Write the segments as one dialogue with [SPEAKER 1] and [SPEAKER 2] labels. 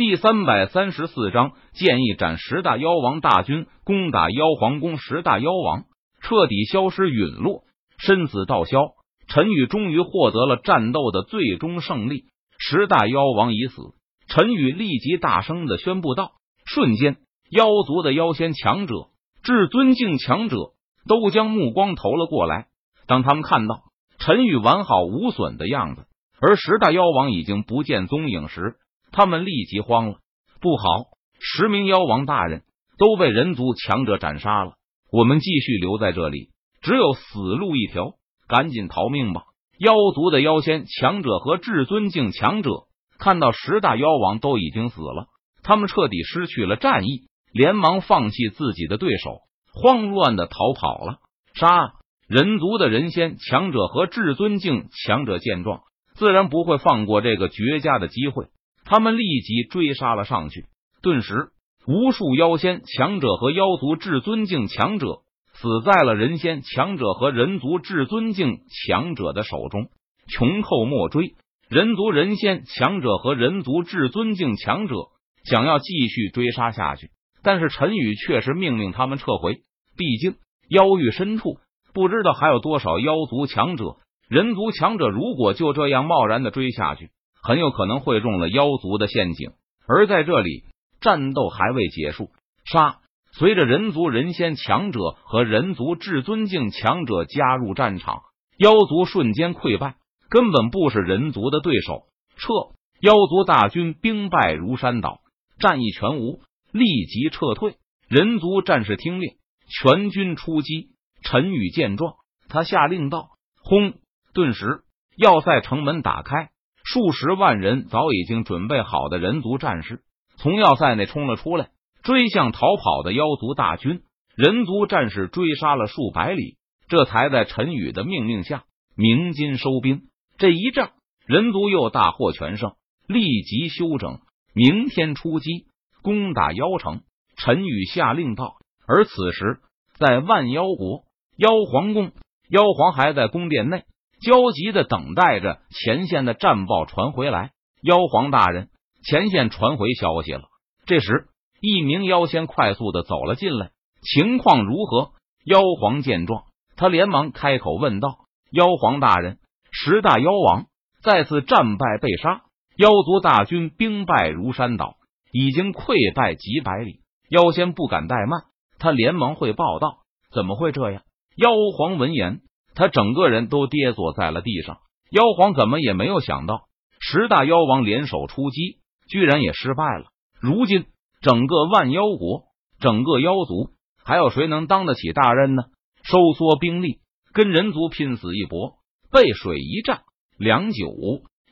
[SPEAKER 1] 第三百三十四章建议斩十大妖王大军攻打妖皇宫，十大妖王彻底消失陨落，身死道消。陈宇终于获得了战斗的最终胜利，十大妖王已死。陈宇立即大声的宣布道：“瞬间，妖族的妖仙强者、至尊境强者都将目光投了过来。当他们看到陈宇完好无损的样子，而十大妖王已经不见踪影时，他们立即慌了，不好！十名妖王大人都被人族强者斩杀了，我们继续留在这里，只有死路一条，赶紧逃命吧！妖族的妖仙强者和至尊境强者看到十大妖王都已经死了，他们彻底失去了战意，连忙放弃自己的对手，慌乱的逃跑了。杀！人族的人仙强者和至尊境强者见状，自然不会放过这个绝佳的机会。他们立即追杀了上去，顿时无数妖仙强者和妖族至尊境强者死在了人仙强者和人族至尊境强者的手中。穷寇莫追，人族人仙强者和人族至尊境强者想要继续追杀下去，但是陈宇确实命令他们撤回。毕竟妖域深处不知道还有多少妖族强者、人族强者，如果就这样贸然的追下去。很有可能会中了妖族的陷阱，而在这里，战斗还未结束。杀！随着人族人仙强者和人族至尊境强者加入战场，妖族瞬间溃败，根本不是人族的对手。撤！妖族大军兵败如山倒，战意全无，立即撤退。人族战士听令，全军出击。陈宇见状，他下令道：“轰！”顿时，要塞城门打开。数十万人早已经准备好的人族战士从要塞内冲了出来，追向逃跑的妖族大军。人族战士追杀了数百里，这才在陈宇的命令下鸣金收兵。这一仗，人族又大获全胜，立即休整，明天出击攻打妖城。陈宇下令道。而此时，在万妖国妖皇宫，妖皇还在宫殿内。焦急的等待着前线的战报传回来。妖皇大人，前线传回消息了。这时，一名妖仙快速的走了进来，情况如何？妖皇见状，他连忙开口问道：“妖皇大人，十大妖王再次战败被杀，妖族大军兵败如山倒，已经溃败几百里。”妖仙不敢怠慢，他连忙汇报道：“怎么会这样？”妖皇闻言。他整个人都跌坐在了地上。妖皇怎么也没有想到，十大妖王联手出击，居然也失败了。如今整个万妖国、整个妖族，还有谁能当得起大任呢？收缩兵力，跟人族拼死一搏。背水一战，良久，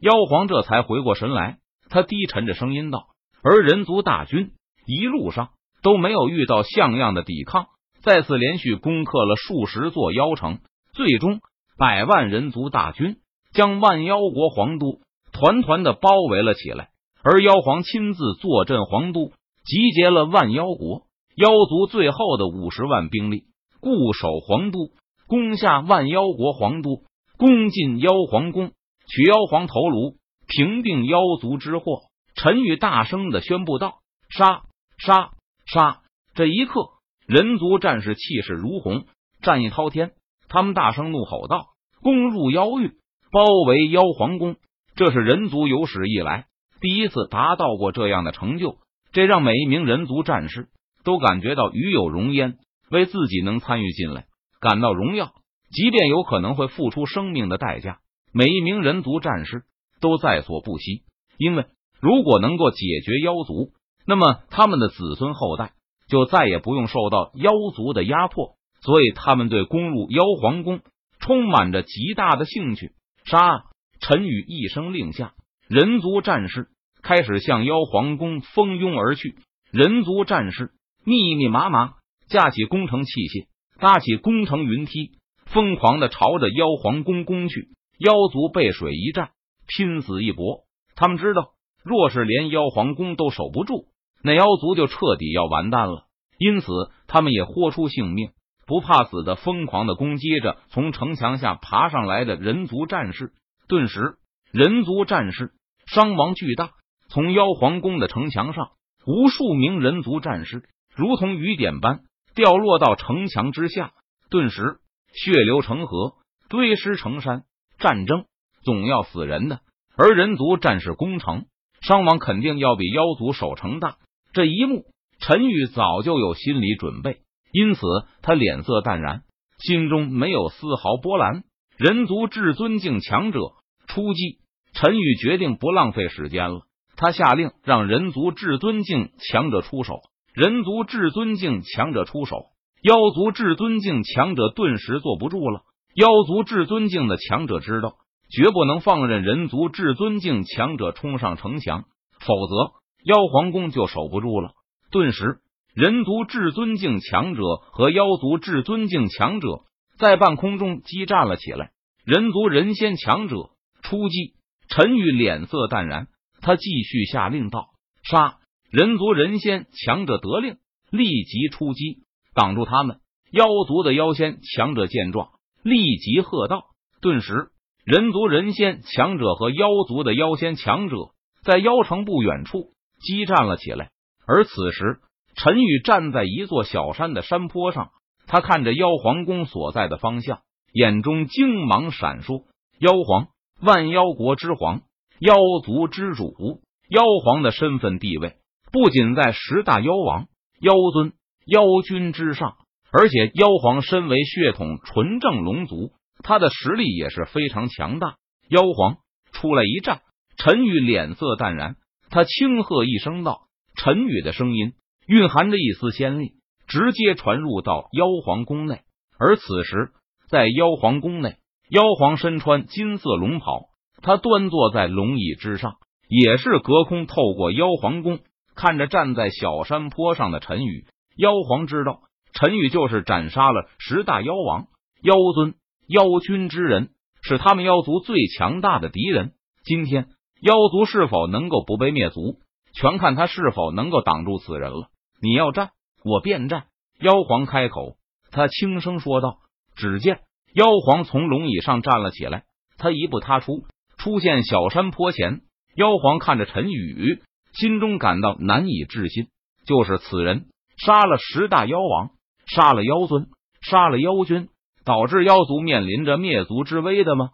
[SPEAKER 1] 妖皇这才回过神来。他低沉着声音道：“而人族大军一路上都没有遇到像样的抵抗，再次连续攻克了数十座妖城。”最终，百万人族大军将万妖国皇都团团的包围了起来，而妖皇亲自坐镇皇都，集结了万妖国妖族最后的五十万兵力，固守皇都，攻下万妖国皇都，攻进妖皇宫，取妖皇头颅，平定妖族之祸。陈宇大声的宣布道：“杀！杀！杀！”这一刻，人族战士气势如虹，战意滔天。他们大声怒吼道：“攻入妖域，包围妖皇宫！这是人族有史以来第一次达到过这样的成就，这让每一名人族战士都感觉到与有荣焉，为自己能参与进来感到荣耀。即便有可能会付出生命的代价，每一名人族战士都在所不惜。因为如果能够解决妖族，那么他们的子孙后代就再也不用受到妖族的压迫。”所以，他们对攻入妖皇宫充满着极大的兴趣。杀！陈宇一声令下，人族战士开始向妖皇宫蜂拥而去。人族战士密密麻麻架起攻城器械，搭起攻城云梯，疯狂的朝着妖皇宫攻去。妖族背水一战，拼死一搏。他们知道，若是连妖皇宫都守不住，那妖族就彻底要完蛋了。因此，他们也豁出性命。不怕死的疯狂的攻击着从城墙下爬上来的人族战士，顿时人族战士伤亡巨大，从妖皇宫的城墙上，无数名人族战士如同雨点般掉落到城墙之下，顿时血流成河，堆尸成山。战争总要死人的，而人族战士攻城，伤亡肯定要比妖族守城大。这一幕，陈宇早就有心理准备，因此他脸色淡然，心中没有丝毫波澜。人族至尊境强者出击，陈宇决定不浪费时间了。他下令让人族至尊境强者出手。人族至尊境强者出手，妖族至尊境强者顿时坐不住了。妖族至尊境的强者知道，绝不能放任人族至尊境强者冲上城墙，否则妖皇宫就守不住了。顿时，人族至尊境强者和妖族至尊境强者在半空中激战了起来。人族人仙强者出击，陈宇脸色淡然，他继续下令道：“杀！”人族人仙强者得令，立即出击，挡住他们。妖族的妖仙强者见状。立即喝道：“顿时，人族人仙强者和妖族的妖仙强者在妖城不远处激战了起来。而此时，陈宇站在一座小山的山坡上，他看着妖皇宫所在的方向，眼中精芒闪烁。妖皇，万妖国之皇，妖族之主。妖皇的身份地位不仅在十大妖王、妖尊、妖君之上。”而且，妖皇身为血统纯正龙族，他的实力也是非常强大。妖皇出来一战，陈宇脸色淡然，他轻喝一声道：“陈宇的声音蕴含着一丝仙力，直接传入到妖皇宫内。而此时，在妖皇宫内，妖皇身穿金色龙袍，他端坐在龙椅之上，也是隔空透过妖皇宫看着站在小山坡上的陈宇。妖皇知道。陈宇就是斩杀了十大妖王、妖尊、妖君之人，是他们妖族最强大的敌人。今天妖族是否能够不被灭族，全看他是否能够挡住此人了。你要战，我便战。妖皇开口，他轻声说道。只见妖皇从龙椅上站了起来，他一步踏出，出现小山坡前。妖皇看着陈宇，心中感到难以置信，就是此人杀了十大妖王。杀了妖尊，杀了妖君，导致妖族面临着灭族之危的吗？